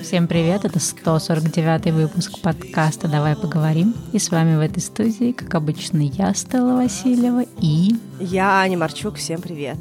Всем привет, это 149 выпуск подкаста «Давай поговорим». И с вами в этой студии, как обычно, я, Стелла Васильева, и... Я, Аня Марчук, всем привет.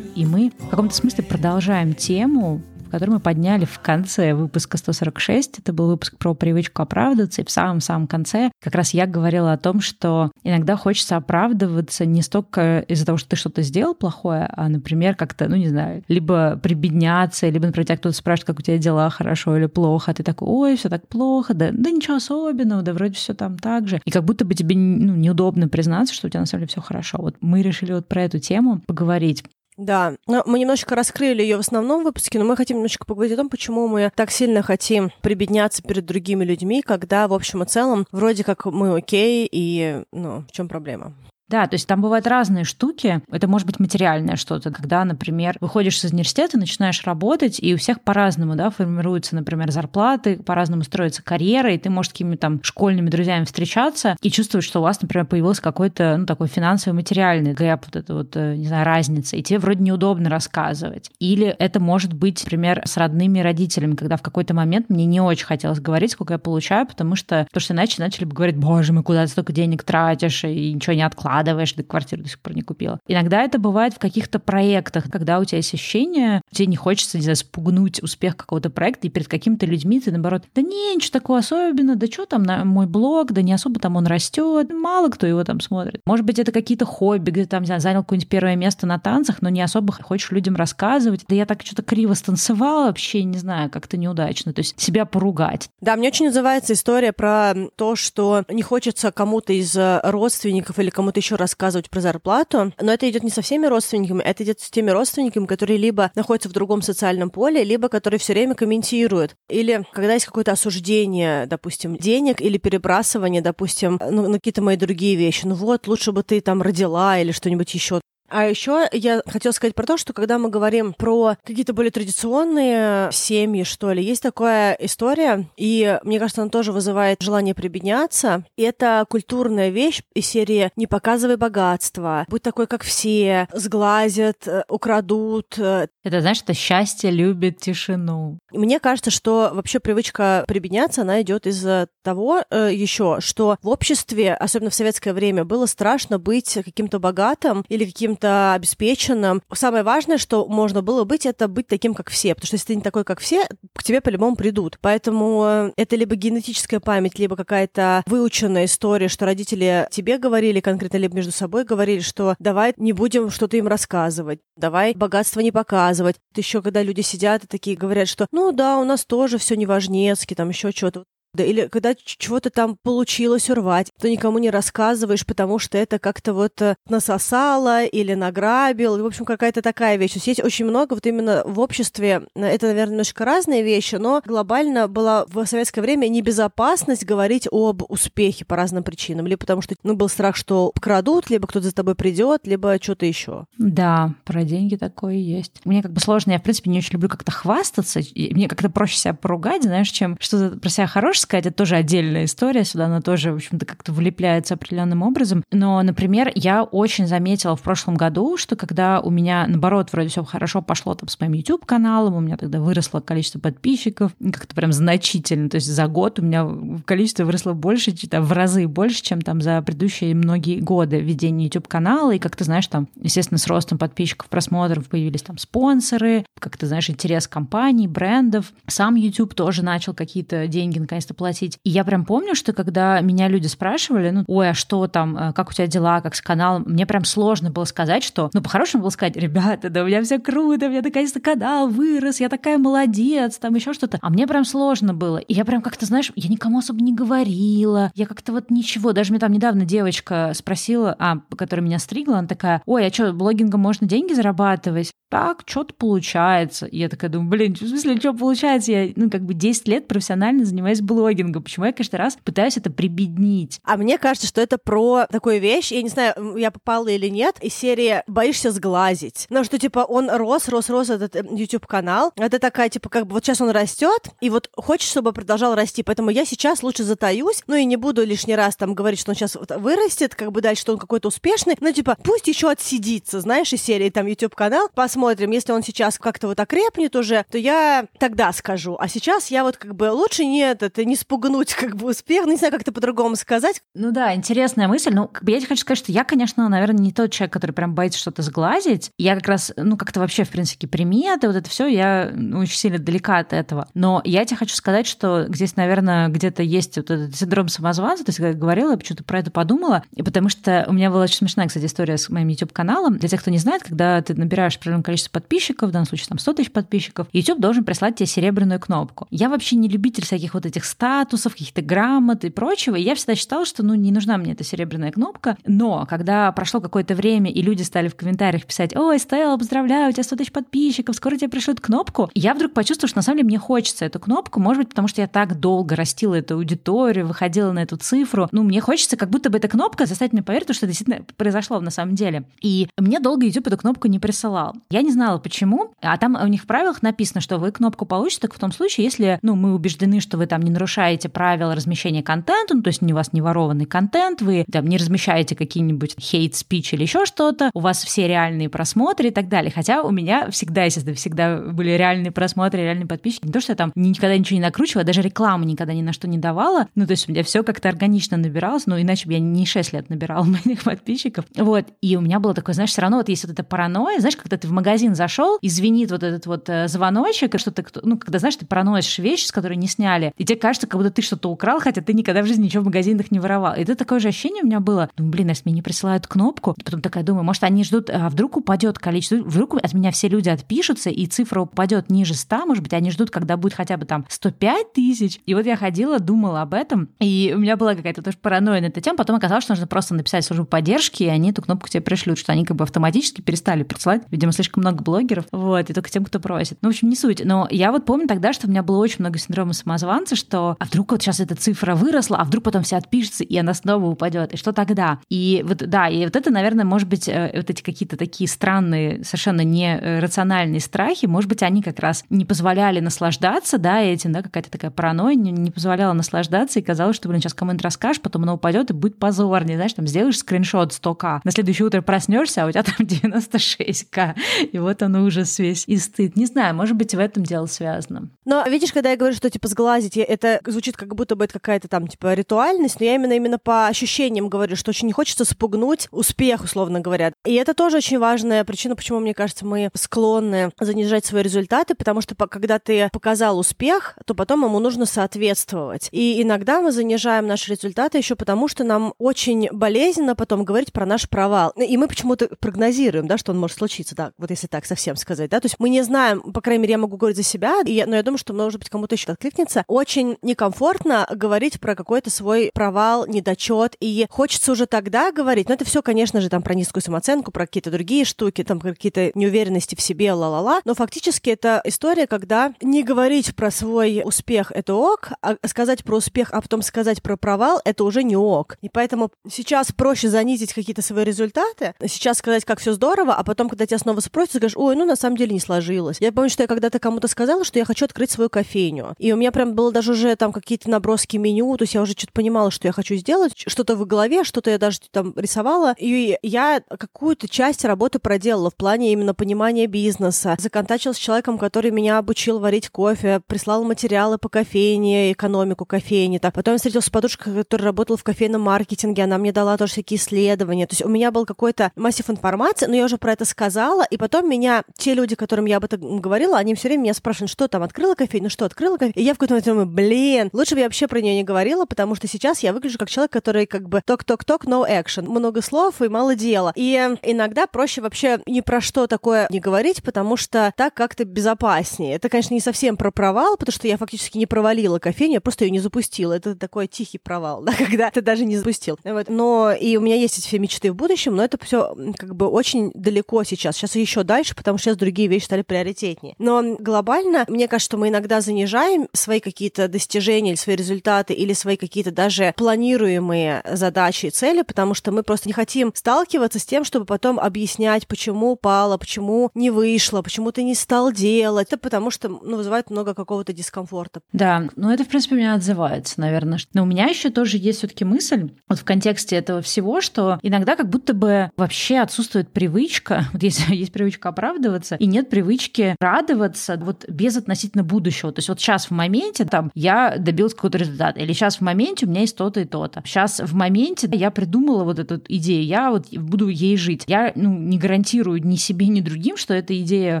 И мы в каком-то смысле продолжаем тему который мы подняли в конце выпуска 146. Это был выпуск про привычку оправдываться. И в самом-самом конце как раз я говорила о том, что иногда хочется оправдываться не столько из-за того, что ты что-то сделал плохое, а, например, как-то, ну, не знаю, либо прибедняться, либо, например, тебя кто-то спрашивает, как у тебя дела, хорошо или плохо, а ты такой, ой, все так плохо, да, да ничего особенного, да вроде все там так же. И как будто бы тебе ну, неудобно признаться, что у тебя на самом деле все хорошо. Вот мы решили вот про эту тему поговорить. Да, но мы немножечко раскрыли ее в основном выпуске, но мы хотим немножечко поговорить о том, почему мы так сильно хотим прибедняться перед другими людьми, когда в общем и целом вроде как мы окей, и ну, в чем проблема? Да, то есть там бывают разные штуки. Это может быть материальное что-то, когда, например, выходишь из университета, начинаешь работать, и у всех по-разному, да, формируются, например, зарплаты, по-разному строится карьера, и ты можешь с какими-то там школьными друзьями встречаться и чувствовать, что у вас, например, появился какой-то, ну, такой финансовый, материальный гэп, вот это вот, э, не знаю, разница, и тебе вроде неудобно рассказывать. Или это может быть, например, с родными родителями, когда в какой-то момент мне не очень хотелось говорить, сколько я получаю, потому что, потому что иначе начали бы говорить, боже мой, куда ты столько денег тратишь, и ничего не откладываешь откладываешь, ты квартиру до сих пор не купила. Иногда это бывает в каких-то проектах, когда у тебя есть ощущение, тебе не хочется, не знаю, спугнуть успех какого-то проекта, и перед какими-то людьми ты, наоборот, да не, ничего такого особенного, да что там на мой блог, да не особо там он растет, мало кто его там смотрит. Может быть, это какие-то хобби, где там, не знаю, занял какое-нибудь первое место на танцах, но не особо хочешь людям рассказывать. Да я так что-то криво станцевала, вообще не знаю, как-то неудачно. То есть себя поругать. Да, мне очень называется история про то, что не хочется кому-то из э, родственников или кому-то еще рассказывать про зарплату, но это идет не со всеми родственниками, это идет с теми родственниками, которые либо находятся в другом социальном поле, либо которые все время комментируют. Или когда есть какое-то осуждение, допустим, денег или перебрасывание, допустим, ну, на какие-то мои другие вещи. Ну вот, лучше бы ты там родила или что-нибудь еще. А еще я хотела сказать про то, что когда мы говорим про какие-то более традиционные семьи, что ли, есть такая история, и мне кажется, она тоже вызывает желание прибедняться. И это культурная вещь из серии «Не показывай богатство», «Будь такой, как все», «Сглазят», «Украдут». Это, знаешь, это счастье любит тишину. Мне кажется, что вообще привычка прибедняться, она идет из того э, еще, что в обществе, особенно в советское время, было страшно быть каким-то богатым или каким каким-то обеспеченным. Самое важное, что можно было быть, это быть таким, как все. Потому что если ты не такой, как все, к тебе по-любому придут. Поэтому э, это либо генетическая память, либо какая-то выученная история, что родители тебе говорили конкретно, либо между собой говорили, что давай не будем что-то им рассказывать, давай богатство не показывать. Еще когда люди сидят и такие говорят, что ну да, у нас тоже все неважнецки, там еще что-то да, или когда чего-то там получилось урвать, то никому не рассказываешь, потому что это как-то вот э, насосало или награбил. В общем, какая-то такая вещь. То есть есть очень много вот именно в обществе, э, это, наверное, немножко разные вещи, но глобально была в советское время небезопасность говорить об успехе по разным причинам. Либо потому что ну, был страх, что крадут, либо кто-то за тобой придет, либо что-то еще. Да, про деньги такое есть. Мне как бы сложно, я, в принципе, не очень люблю как-то хвастаться. Мне как-то проще себя поругать, знаешь, чем что-то про себя хорошее сказать, это тоже отдельная история, сюда она тоже, в общем-то, как-то влепляется определенным образом. Но, например, я очень заметила в прошлом году, что когда у меня, наоборот, вроде все хорошо пошло там с моим YouTube-каналом, у меня тогда выросло количество подписчиков, как-то прям значительно, то есть за год у меня количество выросло больше, там, в разы больше, чем там за предыдущие многие годы ведения YouTube-канала, и как ты знаешь, там, естественно, с ростом подписчиков, просмотров появились там спонсоры, как ты знаешь, интерес компаний, брендов. Сам YouTube тоже начал какие-то деньги наконец-то платить. И я прям помню, что когда меня люди спрашивали, ну, ой, а что там, э, как у тебя дела, как с каналом, мне прям сложно было сказать, что, ну, по-хорошему было сказать, ребята, да у меня все круто, у меня наконец-то канал вырос, я такая молодец, там еще что-то. А мне прям сложно было. И я прям как-то, знаешь, я никому особо не говорила, я как-то вот ничего. Даже мне там недавно девочка спросила, а, которая меня стригла, она такая, ой, а что, блогингом можно деньги зарабатывать? Так, что-то получается. И я такая думаю, блин, в смысле, что получается? Я, ну, как бы 10 лет профессионально занимаюсь блогингом блогингом? Почему я каждый раз пытаюсь это прибеднить? А мне кажется, что это про такую вещь, я не знаю, я попала или нет, из серии «Боишься сглазить». Ну, что, типа, он рос, рос, рос, этот YouTube-канал. Это такая, типа, как бы вот сейчас он растет, и вот хочешь, чтобы продолжал расти, поэтому я сейчас лучше затаюсь, ну и не буду лишний раз там говорить, что он сейчас вот вырастет, как бы дальше, что он какой-то успешный, ну, типа, пусть еще отсидится, знаешь, из серии там YouTube-канал, посмотрим, если он сейчас как-то вот окрепнет уже, то я тогда скажу, а сейчас я вот как бы лучше не этот, не спугнуть как бы успех, ну, не знаю, как это по-другому сказать. Ну да, интересная мысль, ну, как бы я тебе хочу сказать, что я, конечно, наверное, не тот человек, который прям боится что-то сглазить, я как раз, ну, как-то вообще, в принципе, приметы, вот это все, я ну, очень сильно далека от этого. Но я тебе хочу сказать, что здесь, наверное, где-то есть вот этот синдром самозванца, то есть, когда я говорила, я почему-то про это подумала, и потому что у меня была очень смешная, кстати, история с моим YouTube-каналом. Для тех, кто не знает, когда ты набираешь определенное количество подписчиков, в данном случае там 100 тысяч подписчиков, YouTube должен прислать тебе серебряную кнопку. Я вообще не любитель всяких вот этих статусов, каких-то грамот и прочего, и я всегда считала, что, ну, не нужна мне эта серебряная кнопка, но когда прошло какое-то время, и люди стали в комментариях писать, ой, Стелла, поздравляю, у тебя 100 тысяч подписчиков, скоро тебе пришлют кнопку, я вдруг почувствовала, что на самом деле мне хочется эту кнопку, может быть, потому что я так долго растила эту аудиторию, выходила на эту цифру, ну, мне хочется, как будто бы эта кнопка заставить меня поверить, что это действительно произошло на самом деле. И мне долго YouTube эту кнопку не присылал. Я не знала, почему, а там у них в правилах написано, что вы кнопку получите только в том случае, если, ну, мы убеждены, что вы там не нарушаете правила размещения контента, ну, то есть у вас не ворованный контент, вы там не размещаете какие-нибудь хейт-спич или еще что-то, у вас все реальные просмотры и так далее. Хотя у меня всегда, естественно, всегда были реальные просмотры, реальные подписчики. Не то, что я там никогда ничего не накручивала, даже рекламу никогда ни на что не давала. Ну, то есть у меня все как-то органично набиралось, но иначе бы я не 6 лет набирала моих подписчиков. Вот. И у меня было такое, знаешь, все равно вот есть вот эта паранойя, знаешь, когда ты в магазин зашел, и звенит вот этот вот э, звоночек, что-то, ну, когда, знаешь, ты параноишь вещь, с которой не сняли, и тебе кажется, как будто ты что-то украл, хотя ты никогда в жизни ничего в магазинах не воровал. И это такое же ощущение у меня было. Думаю, блин, если мне не присылают кнопку, потом такая думаю, может, они ждут, а вдруг упадет количество, вдруг от меня все люди отпишутся, и цифра упадет ниже 100, может быть, они ждут, когда будет хотя бы там 105 тысяч. И вот я ходила, думала об этом, и у меня была какая-то тоже паранойя на эту тему. Потом оказалось, что нужно просто написать службу поддержки, и они эту кнопку тебе пришлют, что они как бы автоматически перестали присылать. Видимо, слишком много блогеров. Вот, и только тем, кто просит. Ну, в общем, не суть. Но я вот помню тогда, что у меня было очень много синдрома самозванца, что а вдруг вот сейчас эта цифра выросла, а вдруг потом все отпишется, и она снова упадет. И что тогда? И вот, да, и вот это, наверное, может быть, э, вот эти какие-то такие странные, совершенно нерациональные страхи, может быть, они как раз не позволяли наслаждаться, да, этим, да, какая-то такая паранойя не, не позволяла наслаждаться, и казалось, что, блин, сейчас кому-нибудь расскажешь, потом она упадет, и будет позорнее, знаешь, там сделаешь скриншот 100к, на следующее утро проснешься, а у тебя там 96к, и вот он ужас весь и стыд. Не знаю, может быть, в этом дело связано. Но видишь, когда я говорю, что типа сглазить, это звучит как будто бы это какая-то там типа ритуальность, но я именно именно по ощущениям говорю, что очень не хочется спугнуть успех, условно говоря. И это тоже очень важная причина, почему, мне кажется, мы склонны занижать свои результаты, потому что когда ты показал успех, то потом ему нужно соответствовать. И иногда мы занижаем наши результаты еще потому, что нам очень болезненно потом говорить про наш провал. И мы почему-то прогнозируем, да, что он может случиться, да, вот если так совсем сказать, да, то есть мы не знаем, по крайней мере, я могу говорить за себя, и я, но я думаю, что, может быть, кому-то еще откликнется, очень некомфортно говорить про какой-то свой провал, недочет, и хочется уже тогда говорить, но это все, конечно же, там про низкую самооценку, про какие-то другие штуки, там какие-то неуверенности в себе, ла-ла-ла, но фактически это история, когда не говорить про свой успех — это ок, а сказать про успех, а потом сказать про провал — это уже не ок. И поэтому сейчас проще занизить какие-то свои результаты, сейчас сказать, как все здорово, а потом, когда тебя снова спросят, скажешь, ой, ну на самом деле не сложилось. Я помню, что я когда-то кому-то сказала, что я хочу открыть свою кофейню. И у меня прям было даже уже там какие-то наброски меню, то есть я уже что-то понимала, что я хочу сделать, что-то в голове, что-то я даже там рисовала. И я какую-то часть работы проделала в плане именно понимания бизнеса. Законтачилась с человеком, который меня обучил варить кофе, прислал материалы по кофейне, экономику кофейни. Так. Потом я встретилась с подружкой, которая работала в кофейном маркетинге, она мне дала тоже всякие исследования. То есть у меня был какой-то массив информации, но я уже про это сказала, и потом меня, те люди, которым я об этом говорила, они все время меня спрашивают, что там, открыла кофейню, что, открыла кофейню? И я в какой-то момент думаю, блин, лучше бы я вообще про нее не говорила, потому что сейчас я выгляжу как человек, который как бы ток-ток-ток, no action. Много слов и мало дела. И иногда проще вообще ни про что такое не говорить, потому что так как-то безопаснее. Это, конечно, не совсем про провал, потому что я фактически не провалила кофейню, я просто ее не запустила. Это такой тихий провал, да, когда ты даже не запустил. Вот. Но и у меня есть эти все мечты в будущем, но это все как бы очень далеко сейчас. Сейчас еще дальше, потому что сейчас другие вещи стали приоритетнее. Но глобально, мне кажется, что мы иногда занижаем свои какие-то достижения достижения или свои результаты, или свои какие-то даже планируемые задачи и цели, потому что мы просто не хотим сталкиваться с тем, чтобы потом объяснять, почему упало, почему не вышло, почему ты не стал делать. Это потому что ну, вызывает много какого-то дискомфорта. Да, ну это, в принципе, меня отзывается, наверное. Но у меня еще тоже есть все-таки мысль, вот в контексте этого всего, что иногда как будто бы вообще отсутствует привычка, вот есть, есть привычка оправдываться, и нет привычки радоваться вот без относительно будущего. То есть вот сейчас в моменте там я добился какой-то результат, или сейчас в моменте у меня есть то-то и то-то. Сейчас в моменте я придумала вот эту идею, я вот буду ей жить. Я ну, не гарантирую ни себе, ни другим, что эта идея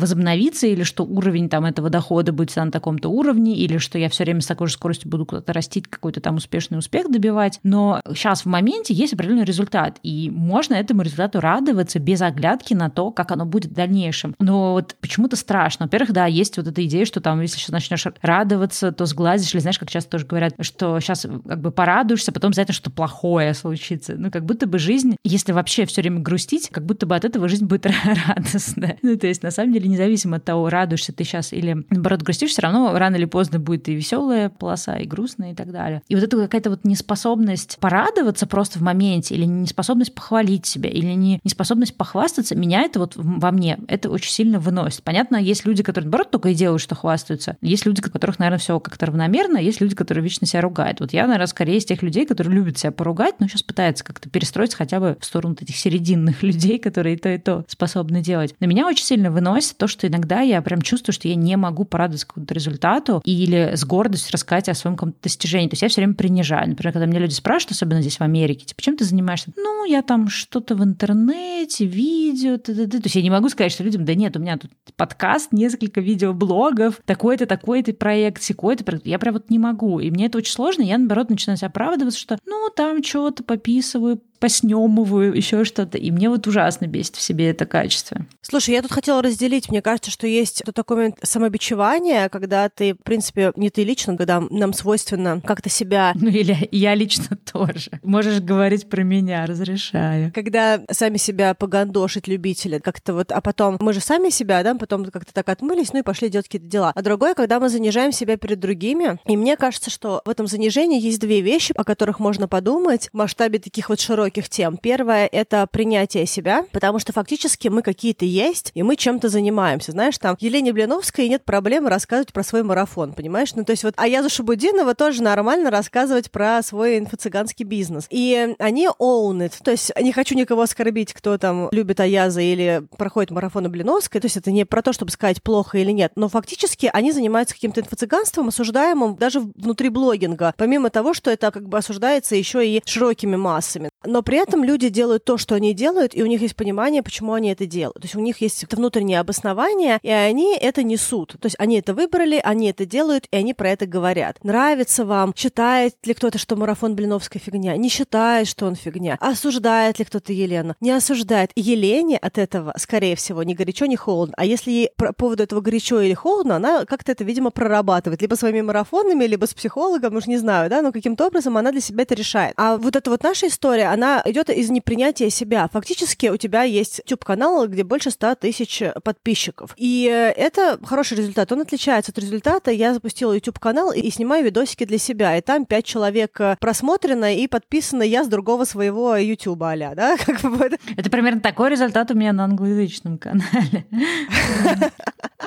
возобновится, или что уровень там этого дохода будет на таком-то уровне, или что я все время с такой же скоростью буду куда-то растить, какой-то там успешный успех добивать. Но сейчас в моменте есть определенный результат, и можно этому результату радоваться без оглядки на то, как оно будет в дальнейшем. Но вот почему-то страшно. Во-первых, да, есть вот эта идея, что там, если сейчас начнешь радоваться, то сглазишь, или знаешь, как часто тоже говорят, что сейчас как бы порадуешься, потом за это что плохое случится. Ну, как будто бы жизнь, если вообще все время грустить, как будто бы от этого жизнь будет радостная. Ну, то есть, на самом деле, независимо от того, радуешься ты сейчас или, наоборот, грустишь, все равно рано или поздно будет и веселая полоса, и грустная, и так далее. И вот это какая-то вот неспособность порадоваться просто в моменте, или неспособность похвалить себя, или не неспособность похвастаться, меня это вот во мне, это очень сильно выносит. Понятно, есть люди, которые, наоборот, только и делают, что хвастаются. Есть люди, у которых, наверное, все как-то равномерно, есть люди, которые вечно себя ругают. Вот я, наверное, скорее из тех людей, которые любят себя поругать, но сейчас пытается как-то перестроиться хотя бы в сторону этих серединных людей, которые и то, и то способны делать. На меня очень сильно выносит то, что иногда я прям чувствую, что я не могу порадоваться какому-то результату или с гордостью рассказать о своем каком-то достижении. То есть я все время принижаю. Например, когда мне люди спрашивают, особенно здесь в Америке, типа, чем ты занимаешься? Ну, я там что-то в интернете, видео, т -т -т. то есть я не могу сказать, что людям, да нет, у меня тут подкаст, несколько видеоблогов, такой-то, такой-то проект, секой-то. Я прям вот не могу. И мне это очень сложно. Я, наоборот, начинаю себя оправдываться, что ну, там что-то пописываю, поснемываю, еще что-то. И мне вот ужасно бесит в себе это качество. Слушай, я тут хотела разделить. Мне кажется, что есть тут такой момент самобичевания, когда ты, в принципе, не ты лично, когда нам свойственно как-то себя... Ну или я лично тоже. Можешь говорить про меня, разрешаю. Когда сами себя погандошить любители, как-то вот, а потом мы же сами себя, да, потом как-то так отмылись, ну и пошли делать какие-то дела. А другое, когда мы занижаем себя перед другими. И мне кажется, что в этом занижении есть две вещи, о которых можно подумать в масштабе таких вот широких широких тем. Первое — это принятие себя, потому что фактически мы какие-то есть, и мы чем-то занимаемся. Знаешь, там Елене Блиновской нет проблемы рассказывать про свой марафон, понимаешь? Ну, то есть вот Аязу Шабудинова тоже нормально рассказывать про свой инфо-цыганский бизнес. И они own it. То есть не хочу никого оскорбить, кто там любит Аяза или проходит марафон Блиновской. То есть это не про то, чтобы сказать плохо или нет, но фактически они занимаются каким-то инфо-цыганством, осуждаемым даже внутри блогинга. Помимо того, что это как бы осуждается еще и широкими массами. Но при этом люди делают то, что они делают, и у них есть понимание, почему они это делают. То есть у них есть это внутреннее обоснование, и они это несут. То есть они это выбрали, они это делают, и они про это говорят. Нравится вам? Считает ли кто-то, что марафон Блиновская фигня? Не считает, что он фигня. Осуждает ли кто-то Елену? Не осуждает. Елене от этого, скорее всего, ни горячо, ни холодно. А если ей по поводу этого горячо или холодно, она как-то это, видимо, прорабатывает. Либо своими марафонами, либо с психологом, уж не знаю, да, но каким-то образом она для себя это решает. А вот эта вот наша история, она идет из непринятия себя. Фактически у тебя есть YouTube-канал, где больше 100 тысяч подписчиков. И это хороший результат. Он отличается от результата. Я запустила YouTube-канал и снимаю видосики для себя. И там 5 человек просмотрено и подписано я с другого своего YouTube а да? Как бы это примерно такой результат у меня на англоязычном канале.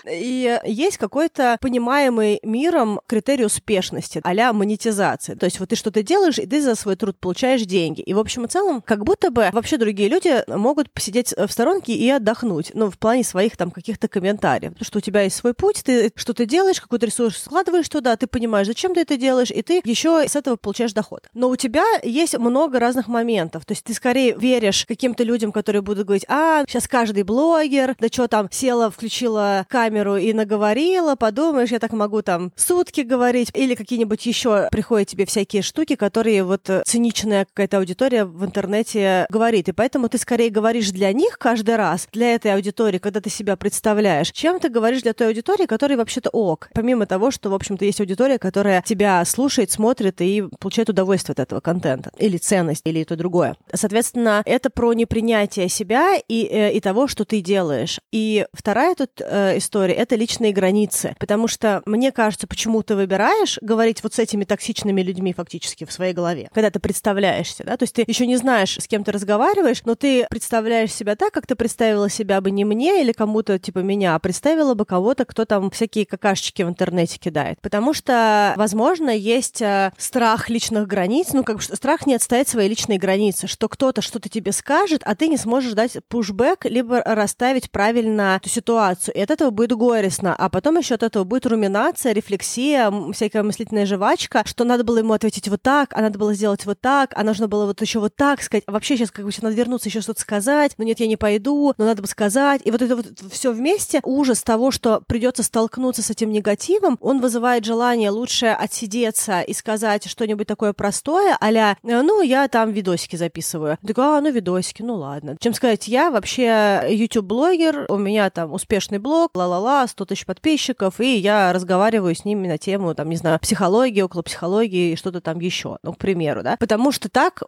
И есть какой-то понимаемый миром критерий успешности, а монетизация. То есть вот ты что-то делаешь, и ты за свой труд получаешь деньги. И, в общем и целом, как будто бы вообще другие люди могут посидеть в сторонке и отдохнуть, ну, в плане своих там каких-то комментариев. Потому что у тебя есть свой путь, ты что-то делаешь, какой-то ресурс складываешь туда, ты понимаешь, зачем ты это делаешь, и ты еще с этого получаешь доход. Но у тебя есть много разных моментов. То есть ты скорее веришь каким-то людям, которые будут говорить, а, сейчас каждый блогер, да что там, села, включила камеру и наговорила, подумаешь, я так могу там сутки говорить, или какие-нибудь еще приходят тебе всякие штуки, которые вот циничная какая-то аудитория в интернете говорит. И поэтому ты скорее говоришь для них каждый раз, для этой аудитории, когда ты себя представляешь, чем ты говоришь для той аудитории, которая вообще-то ок. Помимо того, что, в общем-то, есть аудитория, которая тебя слушает, смотрит и получает удовольствие от этого контента. Или ценность, или то другое. Соответственно, это про непринятие себя и, э, и того, что ты делаешь. И вторая тут э, история это личные границы. Потому что, мне кажется, почему ты выбираешь говорить вот с этими токсичными людьми фактически в своей голове, когда ты представляешься, да, то есть ты еще не знаешь, с кем ты разговариваешь, но ты представляешь себя так, как ты представила себя бы не мне или кому-то типа меня, а представила бы кого-то, кто там всякие какашечки в интернете кидает. Потому что, возможно, есть э, страх личных границ, ну, как бы страх не отстоять свои личные границы, что кто-то что-то тебе скажет, а ты не сможешь дать пушбэк, либо расставить правильно эту ситуацию. И от этого будет горестно, а потом еще от этого будет руминация, рефлексия, всякая мыслительная жвачка, что надо было ему ответить вот так, а надо было сделать вот так, а нужно было вот еще вот так сказать, а вообще сейчас как бы сейчас надо вернуться, еще что-то сказать, но нет, я не пойду, но надо бы сказать. И вот это вот все вместе, ужас того, что придется столкнуться с этим негативом, он вызывает желание лучше отсидеться и сказать что-нибудь такое простое, а ну, я там видосики записываю. Я такой, а, ну, видосики, ну, ладно. Чем сказать, я вообще YouTube-блогер, у меня там успешный блог, ла-ла-ла, 100 тысяч подписчиков, и я разговариваю с ними на тему, там, не знаю, психологии, около психологии и что-то там еще, ну, к примеру, да. Потому что так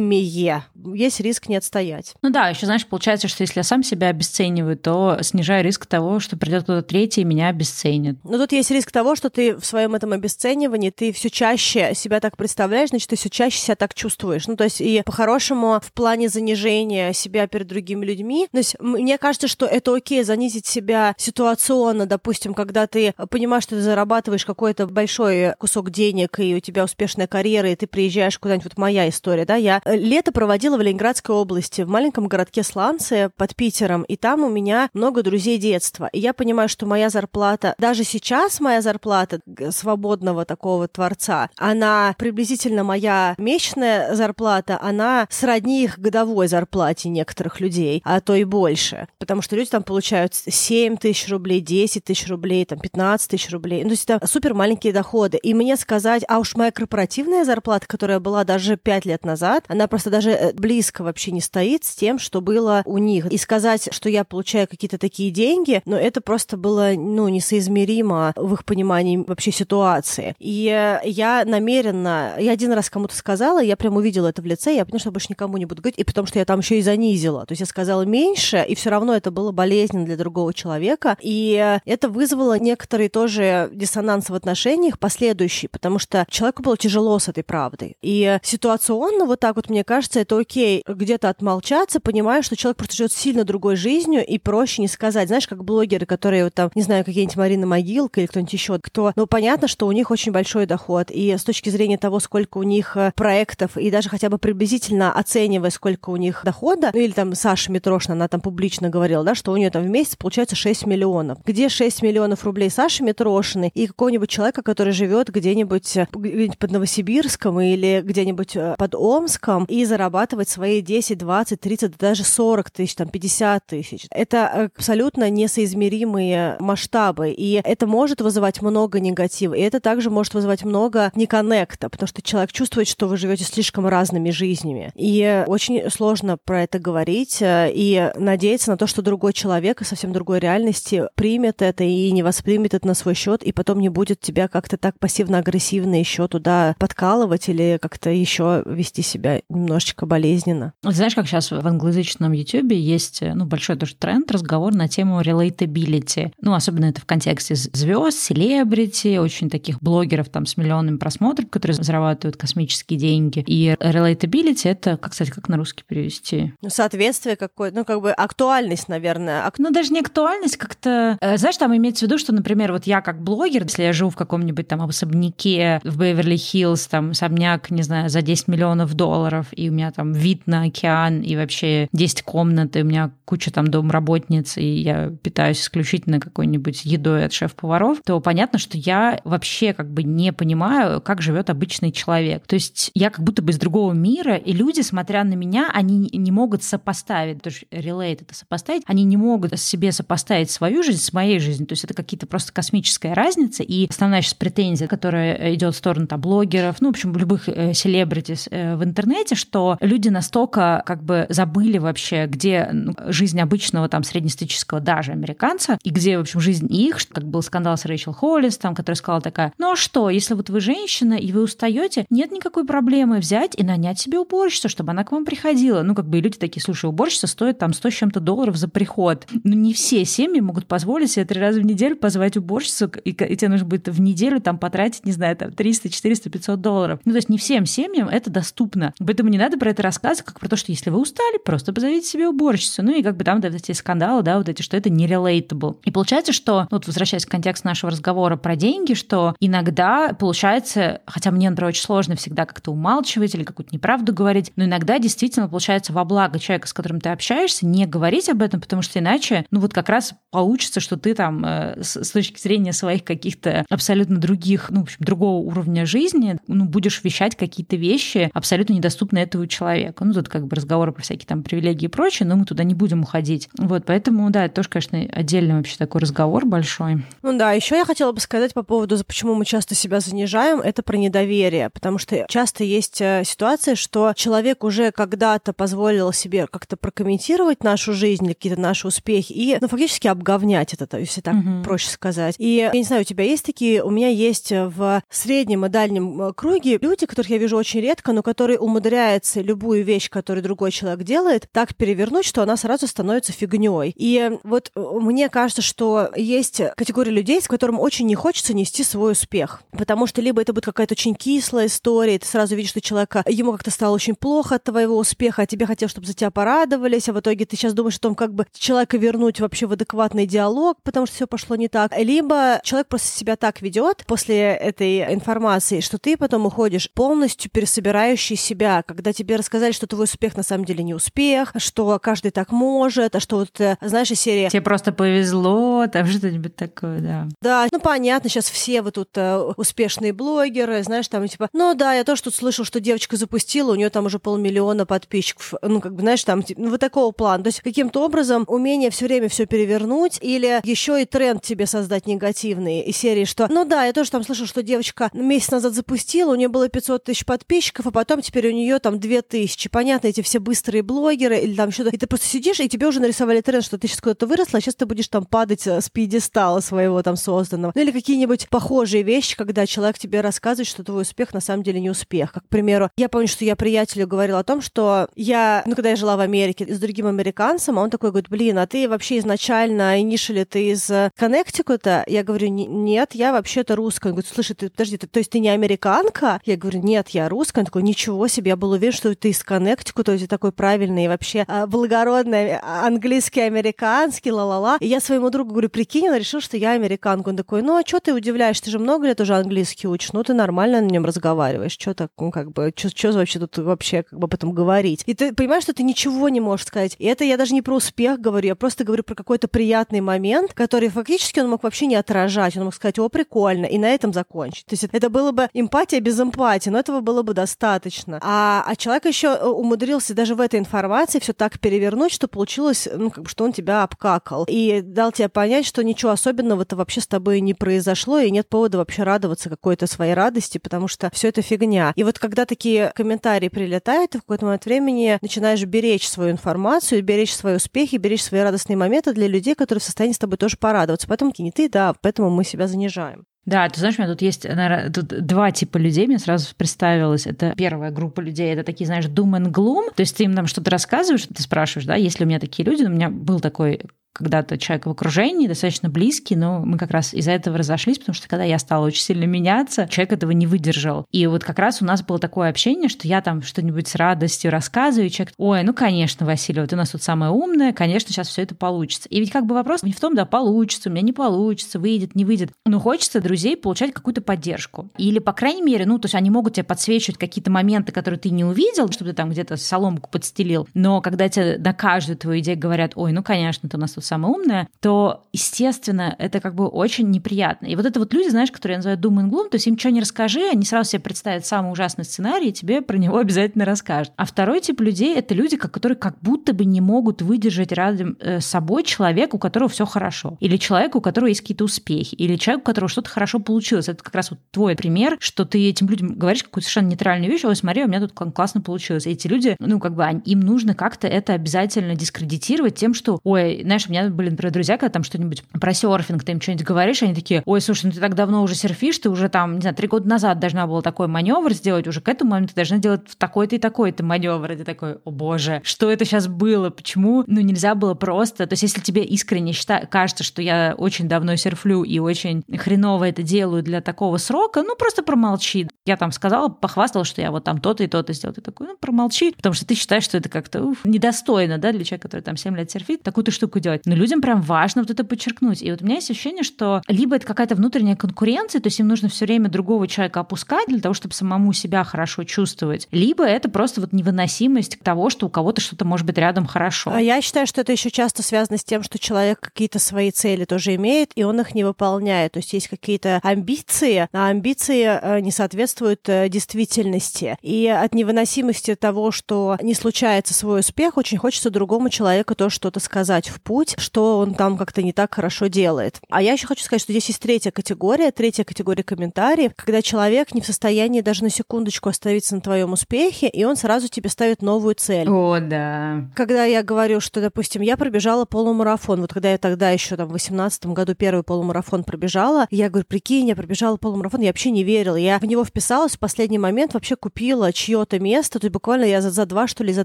уязвимее, есть риск не отстоять. Ну да, еще, знаешь, получается, что если я сам себя обесцениваю, то снижаю риск того, что придет кто-то третий и меня обесценит. Но тут есть риск того, что ты в своем этом обесценивании, ты все чаще себя так представляешь, значит, ты все чаще себя так чувствуешь. Ну, то есть, и по-хорошему, в плане занижения себя перед другими людьми, то есть, мне кажется, что это окей занизить себя ситуационно, допустим, когда ты понимаешь, что ты зарабатываешь какой-то большой кусок денег, и у тебя успешная карьера, и ты приезжаешь куда-нибудь, вот моя история, да, я лето проводила в Ленинградской области, в маленьком городке Сланцы под Питером, и там у меня много друзей детства. И я понимаю, что моя зарплата, даже сейчас моя зарплата свободного такого творца, она приблизительно моя месячная зарплата, она сродни их годовой зарплате некоторых людей, а то и больше. Потому что люди там получают 7 тысяч рублей, 10 тысяч рублей, там 15 тысяч рублей. Ну, то есть это супер маленькие доходы. И мне сказать, а уж моя корпоративная зарплата, которая была даже 5 лет назад, она просто даже э, близко вообще не стоит с тем, что было у них. И сказать, что я получаю какие-то такие деньги, но ну, это просто было, ну, несоизмеримо в их понимании вообще ситуации. И э, я намеренно, я один раз кому-то сказала, я прям увидела это в лице, я поняла, что больше никому не буду говорить, и потому что я там еще и занизила. То есть я сказала меньше, и все равно это было болезненно для другого человека. И э, это вызвало некоторые тоже диссонанс в отношениях последующий, потому что человеку было тяжело с этой правдой. И ситуационно вот так вот, мне кажется, это окей где-то отмолчаться, понимая, что человек просто живет сильно другой жизнью, и проще не сказать. Знаешь, как блогеры, которые вот там, не знаю, какие-нибудь Марина Могилка или кто-нибудь еще, кто, ну, понятно, что у них очень большой доход, и с точки зрения того, сколько у них э, проектов, и даже хотя бы приблизительно оценивая, сколько у них дохода, ну, или там Саша Митрошина, она там публично говорила, да, что у нее там в месяц получается 6 миллионов. Где 6 миллионов рублей Саши Митрошины и какого-нибудь человека, который живет где-нибудь, э, где под Новосибирском или где-нибудь э, под Омском и зарабатывать свои 10, 20, 30, даже 40 тысяч, там 50 тысяч. Это абсолютно несоизмеримые масштабы, и это может вызывать много негатива, и это также может вызывать много неконнекта, потому что человек чувствует, что вы живете слишком разными жизнями. И очень сложно про это говорить э, и надеяться на то, что другой человек из совсем другой реальности примет это и не воспримет это на свой счет, и потом не будет тебя как-то так пассивно-агрессивно еще туда подкалывать или как-то еще вести себя немножечко болезненно. Вот знаешь, как сейчас в англоязычном YouTube есть ну, большой тоже тренд, разговор на тему relatability. Ну, особенно это в контексте звезд, селебрити, очень таких блогеров там с миллионами просмотров, которые зарабатывают космические деньги. И relatability — это, как, кстати, как на русский перевести? Ну, соответствие какое ну, как бы актуальность, наверное. Ак... Ну, даже не актуальность, как-то... Э, знаешь, там имеется в виду, что, например, вот я как блогер, если я живу в каком-нибудь там особняке в Беверли-Хиллз, там особняк, не знаю, за 10 миллионов долларов, и у меня там вид на океан, и вообще 10 комнат, и у меня куча там домработниц, и я питаюсь исключительно какой-нибудь едой от шеф-поваров, то понятно, что я вообще как бы не понимаю, как живет обычный человек. То есть я как будто бы из другого мира, и люди, смотря на меня, они не могут сопоставить, то есть relate это сопоставить, они не могут себе сопоставить свою жизнь с моей жизнью. То есть это какие-то просто космическая разница. И основная сейчас претензия, которая идет в сторону там, блогеров, ну, в общем, любых э, селебритис э, в интернете, что люди настолько как бы забыли вообще, где жизнь обычного там среднестатистического даже американца, и где, в общем, жизнь их, как был скандал с Рэйчел Холлис, там, которая сказала такая, ну а что, если вот вы женщина и вы устаете, нет никакой проблемы взять и нанять себе уборщицу, чтобы она к вам приходила. Ну, как бы и люди такие, слушай, уборщица стоит там 100 с чем-то долларов за приход. Ну, не все семьи могут позволить себе три раза в неделю позвать уборщицу, и, и тебе нужно будет в неделю там потратить, не знаю, там 300, 400, 500 долларов. Ну, то есть не всем семьям это доступно. Поэтому не надо про это рассказывать, как про то, что если вы устали, просто позовите себе уборщицу. Ну и как бы там да, эти скандалы, да, вот эти, что это не relatable. И получается, что, ну, вот возвращаясь к контексту нашего разговора про деньги, что иногда получается, хотя мне, например, очень сложно всегда как-то умалчивать или какую-то неправду говорить, но иногда действительно получается во благо человека, с которым ты общаешься, не говорить об этом, потому что иначе, ну вот как раз получится, что ты там э, с, точки зрения своих каких-то абсолютно других, ну, в общем, другого уровня жизни, ну, будешь вещать какие-то вещи абсолютно недоступные этому человеку. Ну, тут как бы разговоры про всякие там привилегии и прочее, но мы туда не будем уходить. Вот, поэтому, да, это тоже, конечно, отдельный вообще такой разговор большой. Ну да, еще я хотела бы сказать по поводу, почему мы часто себя занижаем, это про недоверие, потому что часто есть э, ситуация, что человек уже когда-то позволил себе как-то прокомментировать нашу жизнь, какие-то наши успехи, и, ну, фактически обговнять это, если так угу. проще сказать. И я не знаю, у тебя есть такие, у меня есть в среднем и дальнем э, круге люди, которых я вижу очень редко, но которые умудряются любую вещь, которую другой человек делает, так перевернуть, что она сразу становится фигней. И вот э, мне кажется, что есть категория людей, с которым очень не хочется нести свой успех. Потому что либо это будет какая-то очень кислая история, и ты сразу видишь, что человека, ему как-то стало очень плохо от твоего успеха, а тебе хотел, чтобы за тебя порадовались, а в итоге ты сейчас думаешь о том, как бы человека вернуть вообще в адекватный диалог, потому что все пошло не так. Либо человек просто себя так ведет после этой информации, что ты потом уходишь полностью пересобирающий себя, когда тебе рассказали, что твой успех на самом деле не успех, что каждый так может, а что вот, э, знаешь, из серии... Тебе просто повезло, там что-нибудь такое, да. Да, ну понятно, сейчас все вы тут uh, успешные блогеры, знаешь, там типа, ну да, я тоже тут слышал, что девочка запустила, у нее там уже полмиллиона подписчиков, ну как бы, знаешь, там, типа, ну вот такого плана. То есть каким-то образом умение все время все перевернуть или еще и тренд тебе создать негативный из серии, что, ну да, я тоже там слышал, что девочка месяц назад запустила, у нее было 500 тысяч подписчиков, а потом теперь у нее там 2000. Понятно, эти все быстрые блогеры или там что-то. И ты просто сидишь, и тебе уже нарисовали тренд, что ты сейчас куда-то выросла, а сейчас ты будешь там падать э, с пьедестала своего там созданного. Ну или какие-нибудь похожие вещи, когда человек тебе рассказывает, что твой успех на самом деле не успех. Как, к примеру, я помню, что я приятелю говорила о том, что я, ну когда я жила в Америке с другим американцем, а он такой говорит, блин, а ты вообще изначально, инишили ты из Коннектикута? Я говорю, нет, я вообще-то русская. Он говорит, слушай, ты, подожди, ты, то есть ты не американка? Я говорю, нет, я русская. Он такой, ничего себе, я был уверен, что ты из Коннектикута, ты такой правильный, вообще а, благородный а, английский, американский, ла-ла-ла. И я своему другу говорю, прикинь, он решил, что я американка. Он такой, ну а что ты удивляешь, ты же много лет уже английский учишь, ну ты нормально на нем разговариваешь, что так, ну как бы, что вообще тут вообще как бы об этом говорить? И ты понимаешь, что ты ничего не можешь сказать. И это я даже не про успех говорю, я просто говорю про какой-то приятный момент, который фактически он мог вообще не отражать. Он мог сказать, о, прикольно, и на этом закончить. То есть это было бы эмпатия без эмпатии, но этого было бы достаточно. А, а человек еще э, умудрился даже в этой информации все так перевернуть, что получилось, ну, как бы, что он тебя обкакал. И дал тебе понять, что ничего особенного-то вообще с тобой не произошло, и нет повода вообще радоваться какой-то своей радости, потому что все это фигня. И вот когда такие комментарии прилетают, ты в какой-то момент времени начинаешь беречь свою информацию, беречь свои успехи, беречь свои радостные моменты для людей, которые в состоянии с тобой тоже порадоваться. Поэтому не ты, да, поэтому мы себя занижаем. Да, ты знаешь, у меня тут есть наверное, тут два типа людей, мне сразу представилось. Это первая группа людей, это такие, знаешь, doom and gloom. То есть ты им там что-то рассказываешь, ты спрашиваешь, да, есть ли у меня такие люди. У меня был такой когда-то человек в окружении, достаточно близкий, но мы как раз из-за этого разошлись, потому что когда я стала очень сильно меняться, человек этого не выдержал. И вот как раз у нас было такое общение, что я там что-нибудь с радостью рассказываю, и человек, ой, ну, конечно, Василий, вот у нас тут самое умное, конечно, сейчас все это получится. И ведь как бы вопрос не в том, да, получится, у меня не получится, выйдет, не выйдет. Но хочется друзей получать какую-то поддержку. Или, по крайней мере, ну, то есть они могут тебе подсвечивать какие-то моменты, которые ты не увидел, чтобы ты там где-то соломку подстелил. Но когда тебе на каждую твою идею говорят, ой, ну, конечно, ты у нас тут самое умное, то, естественно, это как бы очень неприятно. И вот это вот люди, знаешь, которые я называю doom and gloom, то есть им что не расскажи, они сразу себе представят самый ужасный сценарий, и тебе про него обязательно расскажут. А второй тип людей — это люди, которые как будто бы не могут выдержать рядом с э, собой человека, у которого все хорошо. Или человека, у которого есть какие-то успехи. Или человек, у которого что-то хорошо получилось. Это как раз вот твой пример, что ты этим людям говоришь какую-то совершенно нейтральную вещь, ой, смотри, у меня тут классно получилось. И эти люди, ну, как бы им нужно как-то это обязательно дискредитировать тем, что, ой, знаешь, у меня были, например, друзья, когда там что-нибудь про серфинг, ты им что-нибудь говоришь, они такие, ой, слушай, ну ты так давно уже серфишь, ты уже там, не знаю, три года назад должна была такой маневр сделать, уже к этому моменту должна делать такой-то и такой-то маневр. И ты такой, о боже, что это сейчас было? Почему? Ну, нельзя было просто. То есть, если тебе искренне счита... кажется, что я очень давно серфлю и очень хреново это делаю для такого срока, ну, просто промолчи. Я там сказала, похвастала, что я вот там то-то и то-то сделал. Ты такой, ну, промолчи, потому что ты считаешь, что это как-то недостойно, да, для человека, который там 7 лет серфит, такую-то штуку делать. Но людям прям важно вот это подчеркнуть. И вот у меня есть ощущение, что либо это какая-то внутренняя конкуренция, то есть им нужно все время другого человека опускать для того, чтобы самому себя хорошо чувствовать, либо это просто вот невыносимость того, что у кого-то что-то может быть рядом хорошо. А я считаю, что это еще часто связано с тем, что человек какие-то свои цели тоже имеет, и он их не выполняет. То есть есть какие-то амбиции, а амбиции э, не соответствуют э, действительности. И от невыносимости того, что не случается свой успех, очень хочется другому человеку тоже что-то сказать в путь, что он там как-то не так хорошо делает. А я еще хочу сказать, что здесь есть третья категория, третья категория комментариев, когда человек не в состоянии даже на секундочку остановиться на твоем успехе, и он сразу тебе ставит новую цель. О, да. Когда я говорю, что, допустим, я пробежала полумарафон, вот когда я тогда еще там в 18 году первый полумарафон пробежала, я говорю, прикинь, я пробежала полумарафон, я вообще не верила. Я в него вписалась, в последний момент вообще купила чье-то место, то есть буквально я за, за два, что ли, за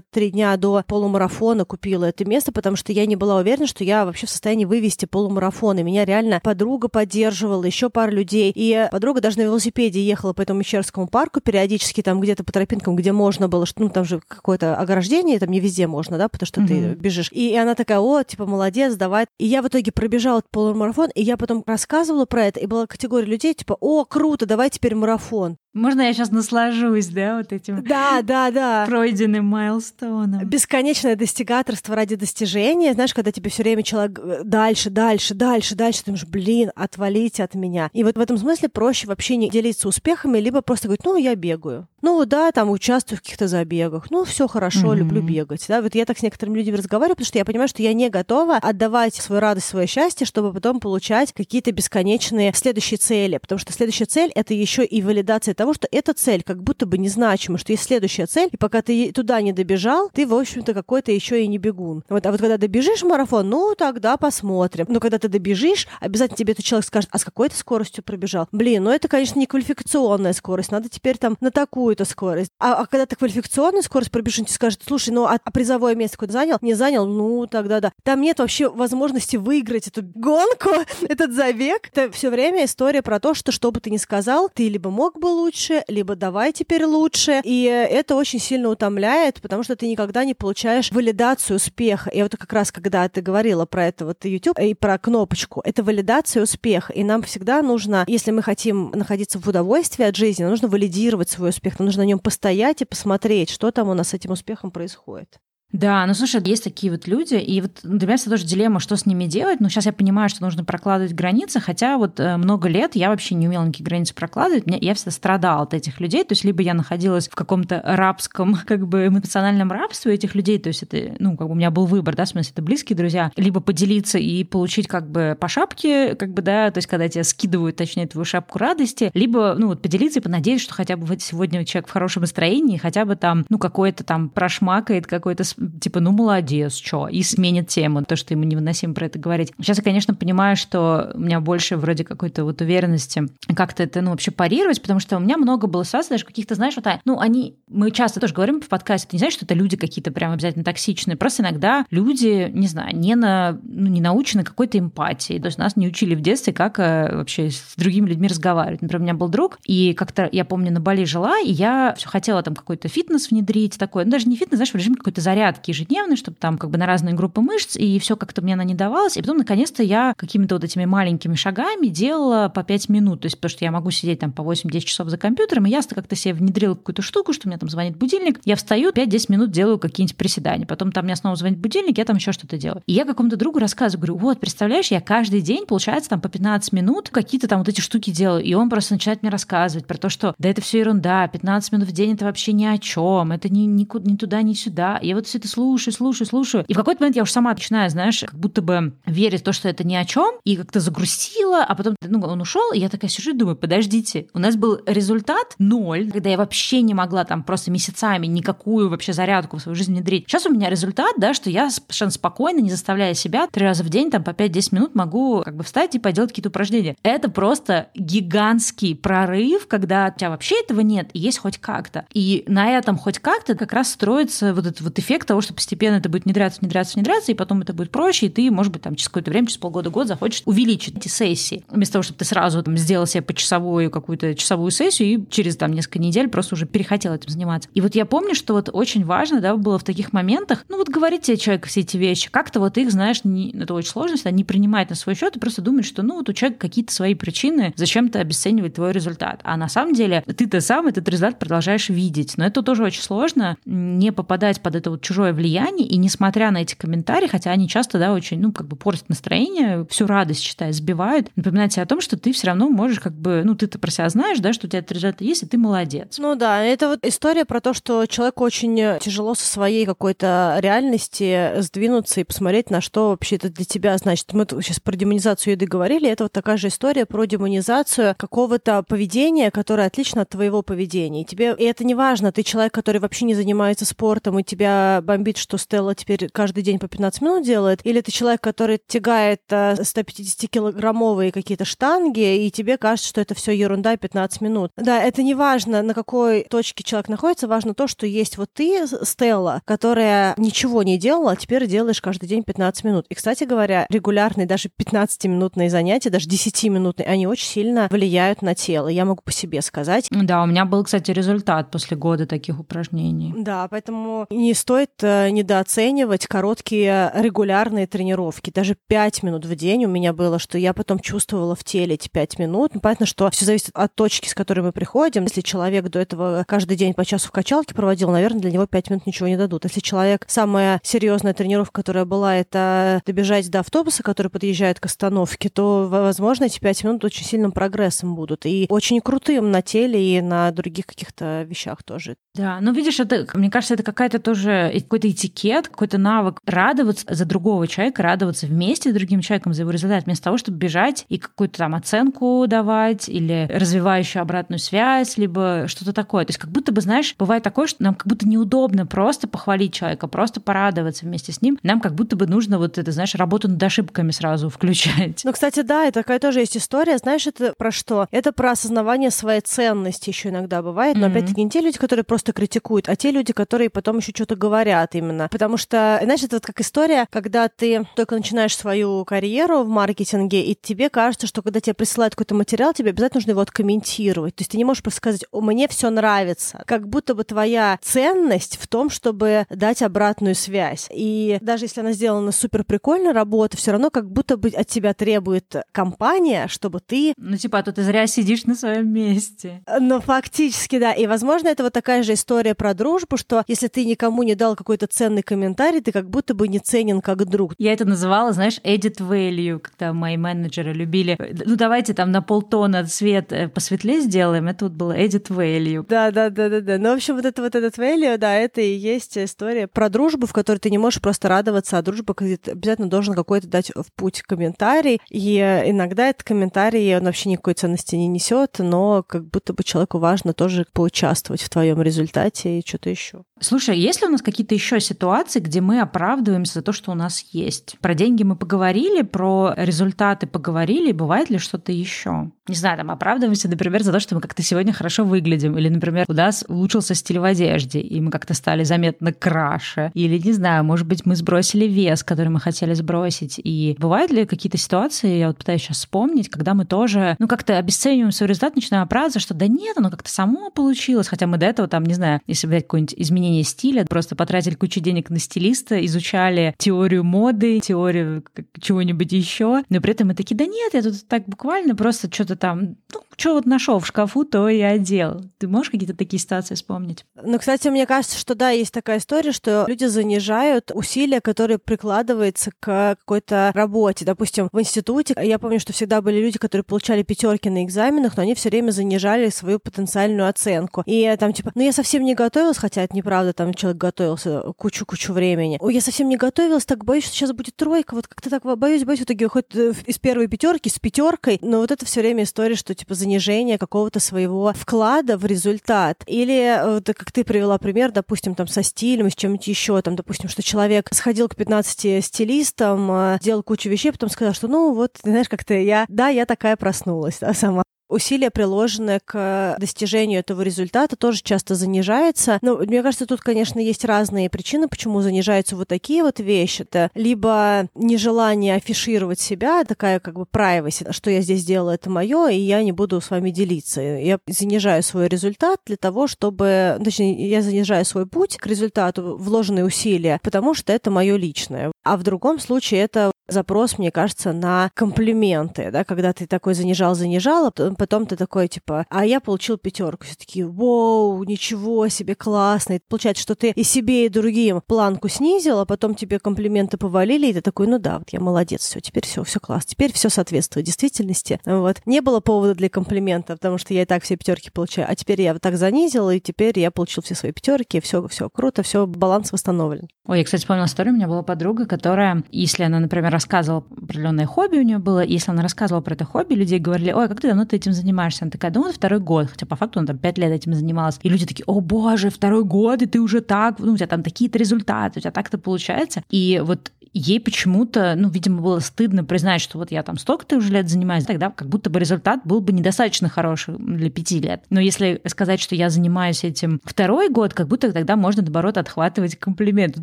три дня до полумарафона купила это место, потому что я не была уверена, что я вообще в состоянии вывести полумарафон. И меня реально подруга поддерживала, еще пара людей. И подруга даже на велосипеде ехала по этому Мещерскому парку периодически там где-то по тропинкам, где можно было, что ну там же какое-то ограждение, там не везде можно, да, потому что mm-hmm. ты бежишь. И она такая, о, типа, молодец, давай. И я в итоге пробежала полумарафон, и я потом рассказывала про это, и была категория людей, типа, о, круто, давай теперь марафон. Можно я сейчас наслажусь, да, вот этим да, да, да. пройденным майлстоуном? Бесконечное достигаторство ради достижения. Знаешь, когда тебе все время человек э, дальше, дальше, дальше, дальше, ты думаешь, блин, отвалите от меня. И вот в этом смысле проще вообще не делиться успехами, либо просто говорить, ну, я бегаю. Ну, да, там участвую в каких-то забегах. Ну, все хорошо, mm-hmm. люблю бегать. Да, вот я так с некоторыми людьми разговариваю, потому что я понимаю, что я не готова отдавать свою радость, свое счастье, чтобы потом получать какие-то бесконечные следующие цели. Потому что следующая цель — это еще и валидация того, что эта цель как будто бы незначима, что есть следующая цель, и пока ты туда не добежал, ты, в общем-то, какой-то еще и не бегун. Вот, а вот когда добежишь марафон, ну, тогда посмотрим. Но когда ты добежишь, обязательно тебе этот человек скажет, а с какой ты скоростью пробежал? Блин, ну это, конечно, не квалификационная скорость, надо теперь там на такую-то скорость. А, а когда ты квалификационную скорость пробежишь, тебе скажет, слушай, ну а, а призовое место какое-то занял? Не занял? Ну, тогда да. Там нет вообще возможности выиграть эту гонку, этот забег. Это все время история про то, что что бы ты ни сказал, ты либо мог бы лучше, либо давай теперь лучше. И это очень сильно утомляет, потому что ты никогда не получаешь валидацию успеха. И вот как раз, когда ты говорила про это вот YouTube и про кнопочку, это валидация успеха. И нам всегда нужно, если мы хотим находиться в удовольствии от жизни, нужно валидировать свой успех, нам нужно на нем постоять и посмотреть, что там у нас с этим успехом происходит. Да, ну слушай, есть такие вот люди, и вот для меня это тоже дилемма, что с ними делать. Но сейчас я понимаю, что нужно прокладывать границы, хотя вот э, много лет я вообще не умела никакие границы прокладывать. Я всегда страдала от этих людей, то есть либо я находилась в каком-то рабском, как бы эмоциональном рабстве этих людей, то есть это, ну, как бы у меня был выбор, да, в смысле, это близкие друзья, либо поделиться и получить как бы по шапке, как бы, да, то есть когда тебя скидывают, точнее, твою шапку радости, либо, ну, вот поделиться и понадеяться, что хотя бы сегодня человек в хорошем настроении, хотя бы там, ну, какой-то там прошмакает, какой-то типа, ну, молодец, что, и сменит тему, то, что ему невыносимо про это говорить. Сейчас я, конечно, понимаю, что у меня больше вроде какой-то вот уверенности как-то это, ну, вообще парировать, потому что у меня много было ситуаций, даже каких-то, знаешь, вот, а, ну, они, мы часто тоже говорим в подкасте, ты не знаешь, что это люди какие-то прям обязательно токсичные, просто иногда люди, не знаю, не, на, ну, не научены какой-то эмпатией, то есть нас не учили в детстве, как э, вообще с другими людьми разговаривать. Например, у меня был друг, и как-то, я помню, на Бали жила, и я все хотела там какой-то фитнес внедрить, такой, ну, даже не фитнес, знаешь, в режим какой-то заряд зарядки ежедневные, чтобы там как бы на разные группы мышц, и все как-то мне она не давалась. И потом, наконец-то, я какими-то вот этими маленькими шагами делала по 5 минут. То есть, потому что я могу сидеть там по 8-10 часов за компьютером, и я как-то себе внедрила какую-то штуку, что у меня там звонит будильник, я встаю, 5-10 минут делаю какие-нибудь приседания. Потом там мне снова звонит будильник, я там еще что-то делаю. И я какому-то другу рассказываю, говорю, вот, представляешь, я каждый день, получается, там по 15 минут какие-то там вот эти штуки делаю. И он просто начинает мне рассказывать про то, что да это все ерунда, 15 минут в день это вообще ни о чем, это ни, ни, ни туда, ни сюда. Я вот все это слушаю, слушаю, слушаю. И в какой-то момент я уже сама начинаю, знаешь, как будто бы верить в то, что это ни о чем, и как-то загрустила, а потом ну, он ушел, и я такая сижу и думаю, подождите, у нас был результат ноль, когда я вообще не могла там просто месяцами никакую вообще зарядку в свою жизнь внедрить. Сейчас у меня результат, да, что я совершенно спокойно, не заставляя себя, три раза в день, там по 5-10 минут могу как бы встать и поделать какие-то упражнения. Это просто гигантский прорыв, когда у тебя вообще этого нет, и есть хоть как-то. И на этом хоть как-то как раз строится вот этот вот эффект того, что постепенно это будет внедряться, внедряться, внедряться, и потом это будет проще, и ты, может быть, там через какое-то время, через полгода, год захочешь увеличить эти сессии. Вместо того, чтобы ты сразу там, сделал себе почасовую какую-то часовую сессию и через там несколько недель просто уже перехотел этим заниматься. И вот я помню, что вот очень важно, да, было в таких моментах, ну вот говорить тебе человек все эти вещи, как-то вот их, знаешь, не, это очень сложно, всегда не принимать на свой счет и просто думать, что ну вот у человека какие-то свои причины, зачем-то обесценивать твой результат. А на самом деле ты-то сам этот результат продолжаешь видеть. Но это тоже очень сложно, не попадать под это вот чужое влияние, и несмотря на эти комментарии, хотя они часто, да, очень, ну, как бы портят настроение, всю радость, считай, сбивают, напоминать себе о том, что ты все равно можешь как бы, ну, ты-то про себя знаешь, да, что у тебя этот результат есть, и ты молодец. Ну да, это вот история про то, что человеку очень тяжело со своей какой-то реальности сдвинуться и посмотреть, на что вообще это для тебя значит. Мы сейчас про демонизацию еды говорили, это вот такая же история про демонизацию какого-то поведения, которое отлично от твоего поведения. И тебе, и это не важно, ты человек, который вообще не занимается спортом, и тебя бомбит, что Стелла теперь каждый день по 15 минут делает, или ты человек, который тягает 150-килограммовые какие-то штанги, и тебе кажется, что это все ерунда 15 минут. Да, это не важно, на какой точке человек находится, важно то, что есть вот ты, Стелла, которая ничего не делала, а теперь делаешь каждый день 15 минут. И, кстати говоря, регулярные даже 15-минутные занятия, даже 10-минутные, они очень сильно влияют на тело. Я могу по себе сказать. Да, у меня был, кстати, результат после года таких упражнений. Да, поэтому не стоит э, недооценивать короткие регулярные тренировки. Даже 5 минут в день у меня было, что я потом чувствовала в теле эти 5 минут. Ну, понятно, что все зависит от точки, с которой мы приходим. Если человек до этого каждый день по часу в качалке проводил, наверное, для него 5 минут ничего не дадут. Если человек, самая серьезная тренировка, которая была, это добежать до автобуса, который подъезжает к остановке, то, возможно, эти 5 минут очень сильным прогрессом будут. И очень крутым на теле и на других каких-то вещах тоже. Да, ну видишь, это, мне кажется, это какая-то тоже какой-то этикет, какой-то навык радоваться за другого человека, радоваться вместе с другим человеком за его результат, вместо того, чтобы бежать и какую-то там оценку давать или развивающую обратную связь, либо что-то такое. То есть как будто бы, знаешь, бывает такое, что нам как будто неудобно просто похвалить человека, просто порадоваться вместе с ним. Нам как будто бы нужно вот это, знаешь, работу над ошибками сразу включать. Ну, кстати, да, это такая тоже есть история. Знаешь, это про что? Это про осознавание своей ценности еще иногда бывает. Но mm-hmm. опять-таки не те люди, которые просто критикуют, а те люди, которые потом еще что-то говорят именно. Потому что, знаешь, это вот как история, когда ты только начинаешь свою карьеру в маркетинге, и тебе кажется, что когда тебе присылают какой-то материал, тебе обязательно нужно его откомментировать. То есть ты не можешь просто сказать, мне все нравится. Как будто бы твоя ценность в том, чтобы дать обратную связь. И даже если она сделана супер прикольно, работа, все равно как будто бы от тебя требует компания, чтобы ты... Ну, типа, а то ты зря сидишь на своем месте. Ну, фактически, да. И, возможно, это вот такая же история про дружбу, что если ты никому не дал какой-то ценный комментарий, ты как будто бы не ценен как друг. Я это называла, знаешь, edit value, когда мои менеджеры любили. Ну, давайте там на полтона цвет э, посветлее сделаем. Это вот было edit value. Да, да, да, да, да. Ну, в общем, вот это вот этот value, да, это и есть история про дружбу, в которой ты не можешь просто радоваться, а дружба, где ты обязательно должен какой-то дать в путь комментарий. И иногда этот комментарий, он вообще никакой ценности не несет, но как будто бы человеку важно тоже поучаствовать в твоем результате и что-то еще. Слушай, есть ли у нас какие-то еще ситуации, где мы оправдываемся за то, что у нас есть? Про деньги мы поговорили, про результаты поговорили, бывает ли что-то еще? Не знаю, там оправдываемся, например, за то, что мы как-то сегодня хорошо выглядим, или, например, у нас улучшился стиль в одежде, и мы как-то стали заметно краше, или, не знаю, может быть, мы сбросили вес, который мы хотели сбросить. И бывают ли какие-то ситуации, я вот пытаюсь сейчас вспомнить, когда мы тоже, ну, как-то обесцениваем свой результат, начинаем оправдываться, что да нет, оно как-то само получилось, хотя мы до этого там, не знаю, если взять какое-нибудь изменение стиля, просто потратили кучу денег на стилиста, изучали теорию моды, теорию чего-нибудь еще, но при этом мы такие, да нет, я тут так буквально просто что-то там, ну, что вот нашел в шкафу, то и одел. Ты можешь какие-то такие ситуации вспомнить? Ну, кстати, мне кажется, что да, есть такая история, что люди занижают усилия, которые прикладываются к какой-то работе. Допустим, в институте я помню, что всегда были люди, которые получали пятерки на экзаменах, но они все время занижали свою потенциальную оценку. И там типа, ну я совсем не готовилась, хотя это неправда, там человек готовился кучу-кучу времени. Ой, я совсем не готовилась, так боюсь, что сейчас будет тройка, вот как-то так боюсь, боюсь, в итоге хоть э, из первой пятерки с пятеркой, но вот это все время история, что типа занижение какого-то своего вклада в результат. Или вот, как ты привела пример, допустим, там со стилем, с чем-нибудь еще, там, допустим, что человек сходил к 15 стилистам, э, делал кучу вещей, потом сказал, что ну вот, знаешь, как-то я, да, я такая проснулась да, сама усилия, приложенные к достижению этого результата, тоже часто занижается. Но мне кажется, тут, конечно, есть разные причины, почему занижаются вот такие вот вещи. Это либо нежелание афишировать себя, такая как бы privacy, что я здесь делаю, это мое, и я не буду с вами делиться. Я занижаю свой результат для того, чтобы... Точнее, я занижаю свой путь к результату, вложенные усилия, потому что это мое личное. А в другом случае это запрос, мне кажется, на комплименты, да, когда ты такой занижал-занижал, а потом ты такой, типа, а я получил пятерку. Все такие, вау, ничего себе, классно. И получается, что ты и себе, и другим планку снизил, а потом тебе комплименты повалили, и ты такой, ну да, вот я молодец, все, теперь все, все классно, теперь все соответствует действительности. Вот. Не было повода для комплимента, потому что я и так все пятерки получаю, а теперь я вот так занизил, и теперь я получил все свои пятерки, все, все круто, все, баланс восстановлен. Ой, я, кстати, вспомнила историю, у меня была подруга, которая, если она, например, рассказывала определенное хобби у нее было, и если она рассказывала про это хобби, люди говорили, ой, как ты давно ты этим занимаешься? Она такая, да вот второй год, хотя по факту она там пять лет этим занималась. И люди такие, о боже, второй год, и ты уже так, ну, у тебя там такие-то результаты, у тебя так-то получается. И вот ей почему-то, ну, видимо, было стыдно признать, что вот я там столько-то уже лет занимаюсь, тогда как будто бы результат был бы недостаточно хороший для пяти лет. Но если сказать, что я занимаюсь этим второй год, как будто тогда можно, наоборот, отхватывать комплименты.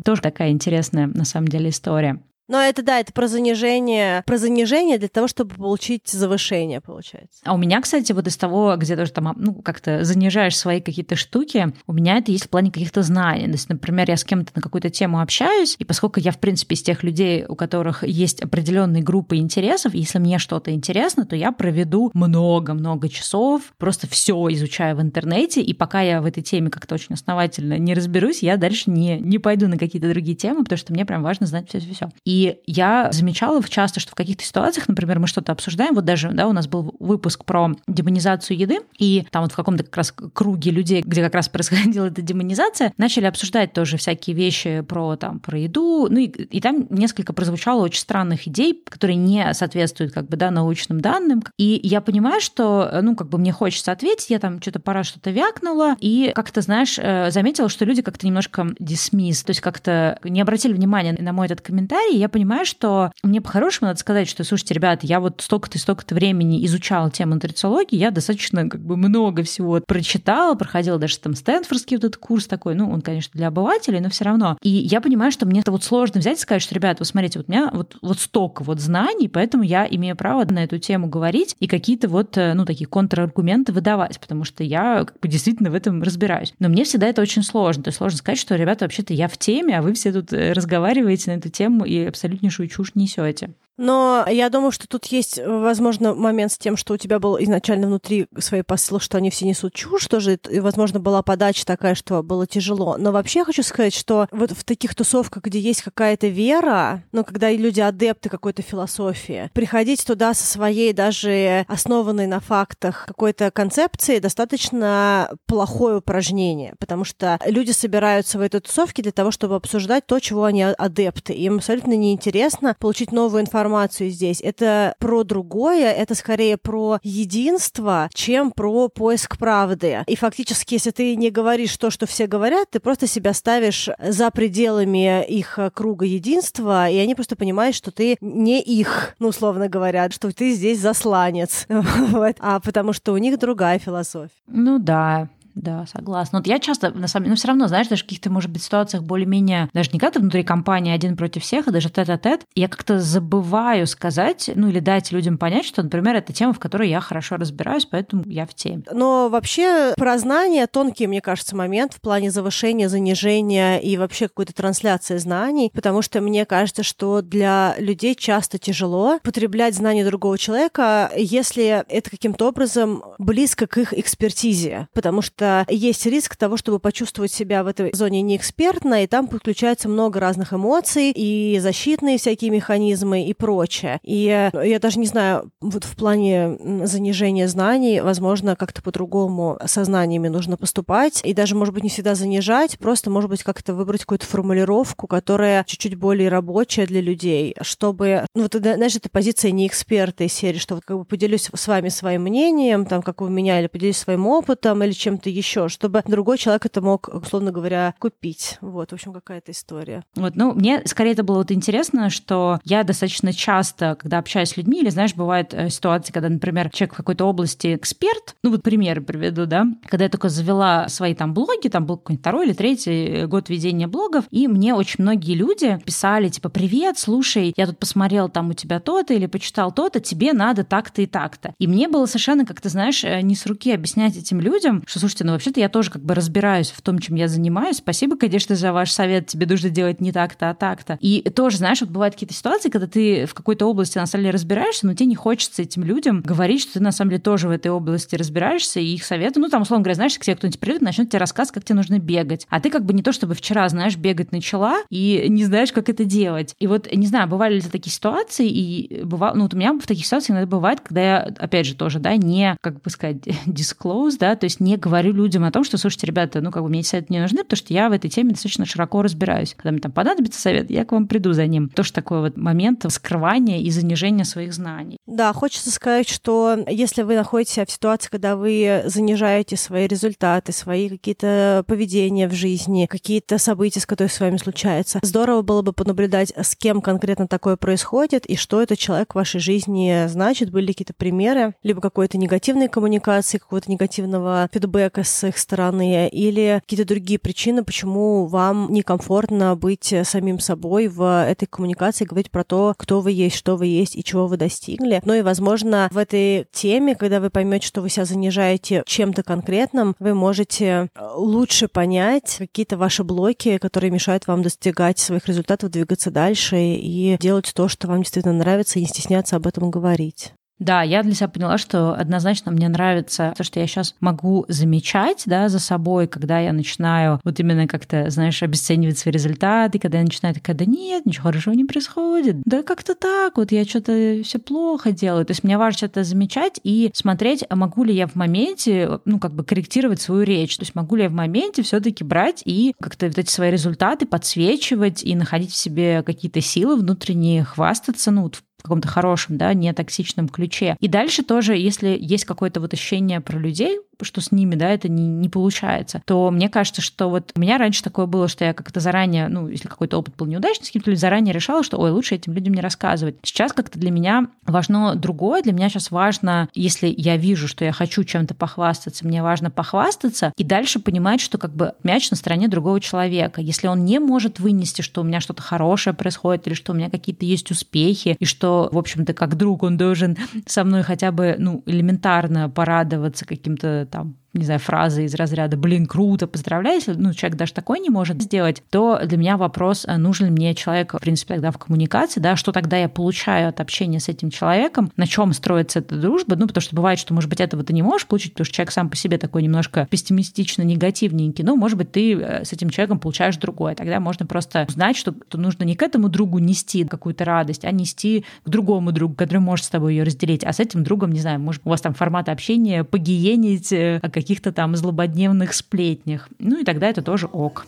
Тоже такая интересная, на самом деле, история. Но это да, это про занижение, про занижение для того, чтобы получить завышение, получается. А у меня, кстати, вот из того, где тоже там, ну, как-то занижаешь свои какие-то штуки, у меня это есть в плане каких-то знаний. То есть, например, я с кем-то на какую-то тему общаюсь, и поскольку я, в принципе, из тех людей, у которых есть определенные группы интересов, если мне что-то интересно, то я проведу много-много часов, просто все изучаю в интернете, и пока я в этой теме как-то очень основательно не разберусь, я дальше не, не пойду на какие-то другие темы, потому что мне прям важно знать все-все-все. И и я замечала часто, что в каких-то ситуациях, например, мы что-то обсуждаем, вот даже, да, у нас был выпуск про демонизацию еды, и там вот в каком-то как раз круге людей, где как раз происходила эта демонизация, начали обсуждать тоже всякие вещи про, там, про еду, ну и, и там несколько прозвучало очень странных идей, которые не соответствуют как бы, да, научным данным. И я понимаю, что, ну, как бы мне хочется ответить, я там что-то пора что-то вякнула, и как-то, знаешь, э, заметила, что люди как-то немножко дисмисс, то есть как-то не обратили внимания на мой этот комментарий, я понимаю, что мне по-хорошему надо сказать, что, слушайте, ребята, я вот столько-то и столько-то времени изучала тему нутрициологии, я достаточно как бы много всего прочитала, проходила даже там Стэнфордский вот этот курс такой, ну, он, конечно, для обывателей, но все равно. И я понимаю, что мне это вот сложно взять и сказать, что, ребята, вот смотрите, вот у меня вот, вот столько вот знаний, поэтому я имею право на эту тему говорить и какие-то вот, э, ну, такие контраргументы выдавать, потому что я как бы действительно в этом разбираюсь. Но мне всегда это очень сложно. То есть сложно сказать, что, ребята, вообще-то я в теме, а вы все тут э, разговариваете на эту тему и абсолютнейшую чушь несете. Но я думаю, что тут есть, возможно, момент с тем, что у тебя был изначально внутри своей посыл, что они все несут чушь, тоже, и, возможно, была подача такая, что было тяжело. Но вообще я хочу сказать, что вот в таких тусовках, где есть какая-то вера, ну, когда люди адепты какой-то философии, приходить туда со своей даже основанной на фактах какой-то концепции достаточно плохое упражнение, потому что люди собираются в этой тусовке для того, чтобы обсуждать то, чего они адепты. Им абсолютно неинтересно получить новую информацию информацию здесь. Это про другое, это скорее про единство, чем про поиск правды. И фактически, если ты не говоришь то, что все говорят, ты просто себя ставишь за пределами их круга единства, и они просто понимают, что ты не их, ну, условно говоря, что ты здесь засланец. вот. А потому что у них другая философия. Ну да, Да, согласна. Вот я часто, на самом деле, но все равно, знаешь, даже в каких-то, может быть, ситуациях более-менее, даже не как-то внутри компании один против всех, а даже тет-а-тет, я как-то забываю сказать, ну или дать людям понять, что, например, это тема, в которой я хорошо разбираюсь, поэтому я в теме. Но вообще про знания тонкий, мне кажется, момент в плане завышения, занижения и вообще какой-то трансляции знаний, потому что мне кажется, что для людей часто тяжело потреблять знания другого человека, если это каким-то образом близко к их экспертизе, потому что есть риск того, чтобы почувствовать себя в этой зоне неэкспертно, и там подключается много разных эмоций, и защитные всякие механизмы, и прочее. И я даже не знаю, вот в плане занижения знаний, возможно, как-то по-другому сознаниями нужно поступать, и даже, может быть, не всегда занижать, просто, может быть, как-то выбрать какую-то формулировку, которая чуть-чуть более рабочая для людей, чтобы, ну, вот, знаешь, это позиция не эксперта из серии, что вот как бы поделюсь с вами своим мнением, там, как у меня, или поделюсь своим опытом, или чем-то еще, чтобы другой человек это мог, условно говоря, купить. Вот, в общем, какая-то история. Вот, ну, мне скорее это было вот интересно, что я достаточно часто, когда общаюсь с людьми, или, знаешь, бывают э, ситуации, когда, например, человек в какой-то области эксперт, ну, вот примеры приведу, да, когда я только завела свои там блоги, там был какой-нибудь второй или третий год ведения блогов, и мне очень многие люди писали, типа, привет, слушай, я тут посмотрел там у тебя то-то или почитал то-то, тебе надо так-то и так-то. И мне было совершенно, как ты знаешь, э, не с руки объяснять этим людям, что, слушайте, ну, вообще-то я тоже как бы разбираюсь в том, чем я занимаюсь. Спасибо, конечно, за ваш совет, тебе нужно делать не так-то, а так-то. И тоже, знаешь, вот бывают какие-то ситуации, когда ты в какой-то области на самом деле разбираешься, но тебе не хочется этим людям говорить, что ты на самом деле тоже в этой области разбираешься, и их советы, ну, там, условно говоря, знаешь, к тебе кто-нибудь придет, начнет тебе рассказывать, как тебе нужно бегать. А ты как бы не то чтобы вчера, знаешь, бегать начала и не знаешь, как это делать. И вот, не знаю, бывали ли такие ситуации, и бывало, ну, вот у меня в таких ситуациях иногда бывает, когда я, опять же, тоже, да, не, как бы сказать, disclose, да, то есть не говорю людям о том, что, слушайте, ребята, ну, как бы мне эти советы не нужны, потому что я в этой теме достаточно широко разбираюсь. Когда мне там понадобится совет, я к вам приду за ним. Тоже такой вот момент скрывания и занижения своих знаний. Да, хочется сказать, что если вы находитесь в ситуации, когда вы занижаете свои результаты, свои какие-то поведения в жизни, какие-то события, с которыми с вами случаются, здорово было бы понаблюдать, с кем конкретно такое происходит и что этот человек в вашей жизни значит. Были какие-то примеры, либо какой-то негативной коммуникации, какого-то негативного фидбэка с их стороны, или какие-то другие причины, почему вам некомфортно быть самим собой в этой коммуникации, говорить про то, кто вы есть, что вы есть и чего вы достигли. Ну и, возможно, в этой теме, когда вы поймете, что вы себя занижаете чем-то конкретным, вы можете лучше понять какие-то ваши блоки, которые мешают вам достигать своих результатов, двигаться дальше и делать то, что вам действительно нравится, и не стесняться об этом говорить. Да, я для себя поняла, что однозначно мне нравится то, что я сейчас могу замечать да, за собой, когда я начинаю вот именно как-то, знаешь, обесценивать свои результаты, когда я начинаю такая, да нет, ничего хорошего не происходит, да как-то так, вот я что-то все плохо делаю. То есть мне важно это замечать и смотреть, а могу ли я в моменте, ну, как бы корректировать свою речь, то есть могу ли я в моменте все таки брать и как-то вот эти свои результаты подсвечивать и находить в себе какие-то силы внутренние, хвастаться, ну, вот каком-то хорошем, да, не токсичном ключе. И дальше тоже, если есть какое-то вот ощущение про людей, что с ними, да, это не, не получается, то мне кажется, что вот у меня раньше такое было, что я как-то заранее, ну, если какой-то опыт был неудачный с кем-то, заранее решала, что, ой, лучше этим людям не рассказывать. Сейчас как-то для меня важно другое, для меня сейчас важно, если я вижу, что я хочу чем-то похвастаться, мне важно похвастаться и дальше понимать, что как бы мяч на стороне другого человека. Если он не может вынести, что у меня что-то хорошее происходит или что у меня какие-то есть успехи, и что, в общем-то, как друг он должен со мной хотя бы, ну, элементарно порадоваться каким-то там не знаю, фразы из разряда «блин, круто, поздравляю», если ну, человек даже такой не может сделать, то для меня вопрос, а нужен ли мне человек, в принципе, тогда в коммуникации, да, что тогда я получаю от общения с этим человеком, на чем строится эта дружба, ну, потому что бывает, что, может быть, этого ты не можешь получить, потому что человек сам по себе такой немножко пессимистично негативненький, но, может быть, ты э, с этим человеком получаешь другое. Тогда можно просто узнать, что нужно не к этому другу нести какую-то радость, а нести к другому другу, который может с тобой ее разделить, а с этим другом, не знаю, может, у вас там формат общения погиенить э, о каких-то там злободневных сплетнях. Ну и тогда это тоже ок.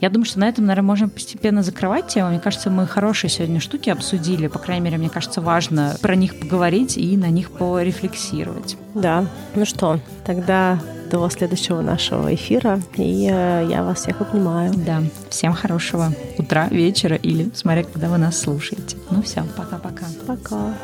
Я думаю, что на этом, наверное, можем постепенно закрывать тему. Мне кажется, мы хорошие сегодня штуки обсудили. По крайней мере, мне кажется, важно про них поговорить и на них порефлексировать. Да. Ну что, тогда до следующего нашего эфира. И э, я вас всех обнимаю. Да. Всем хорошего утра, вечера или смотря, когда вы нас слушаете. Ну все, пока-пока. Пока. -пока. пока.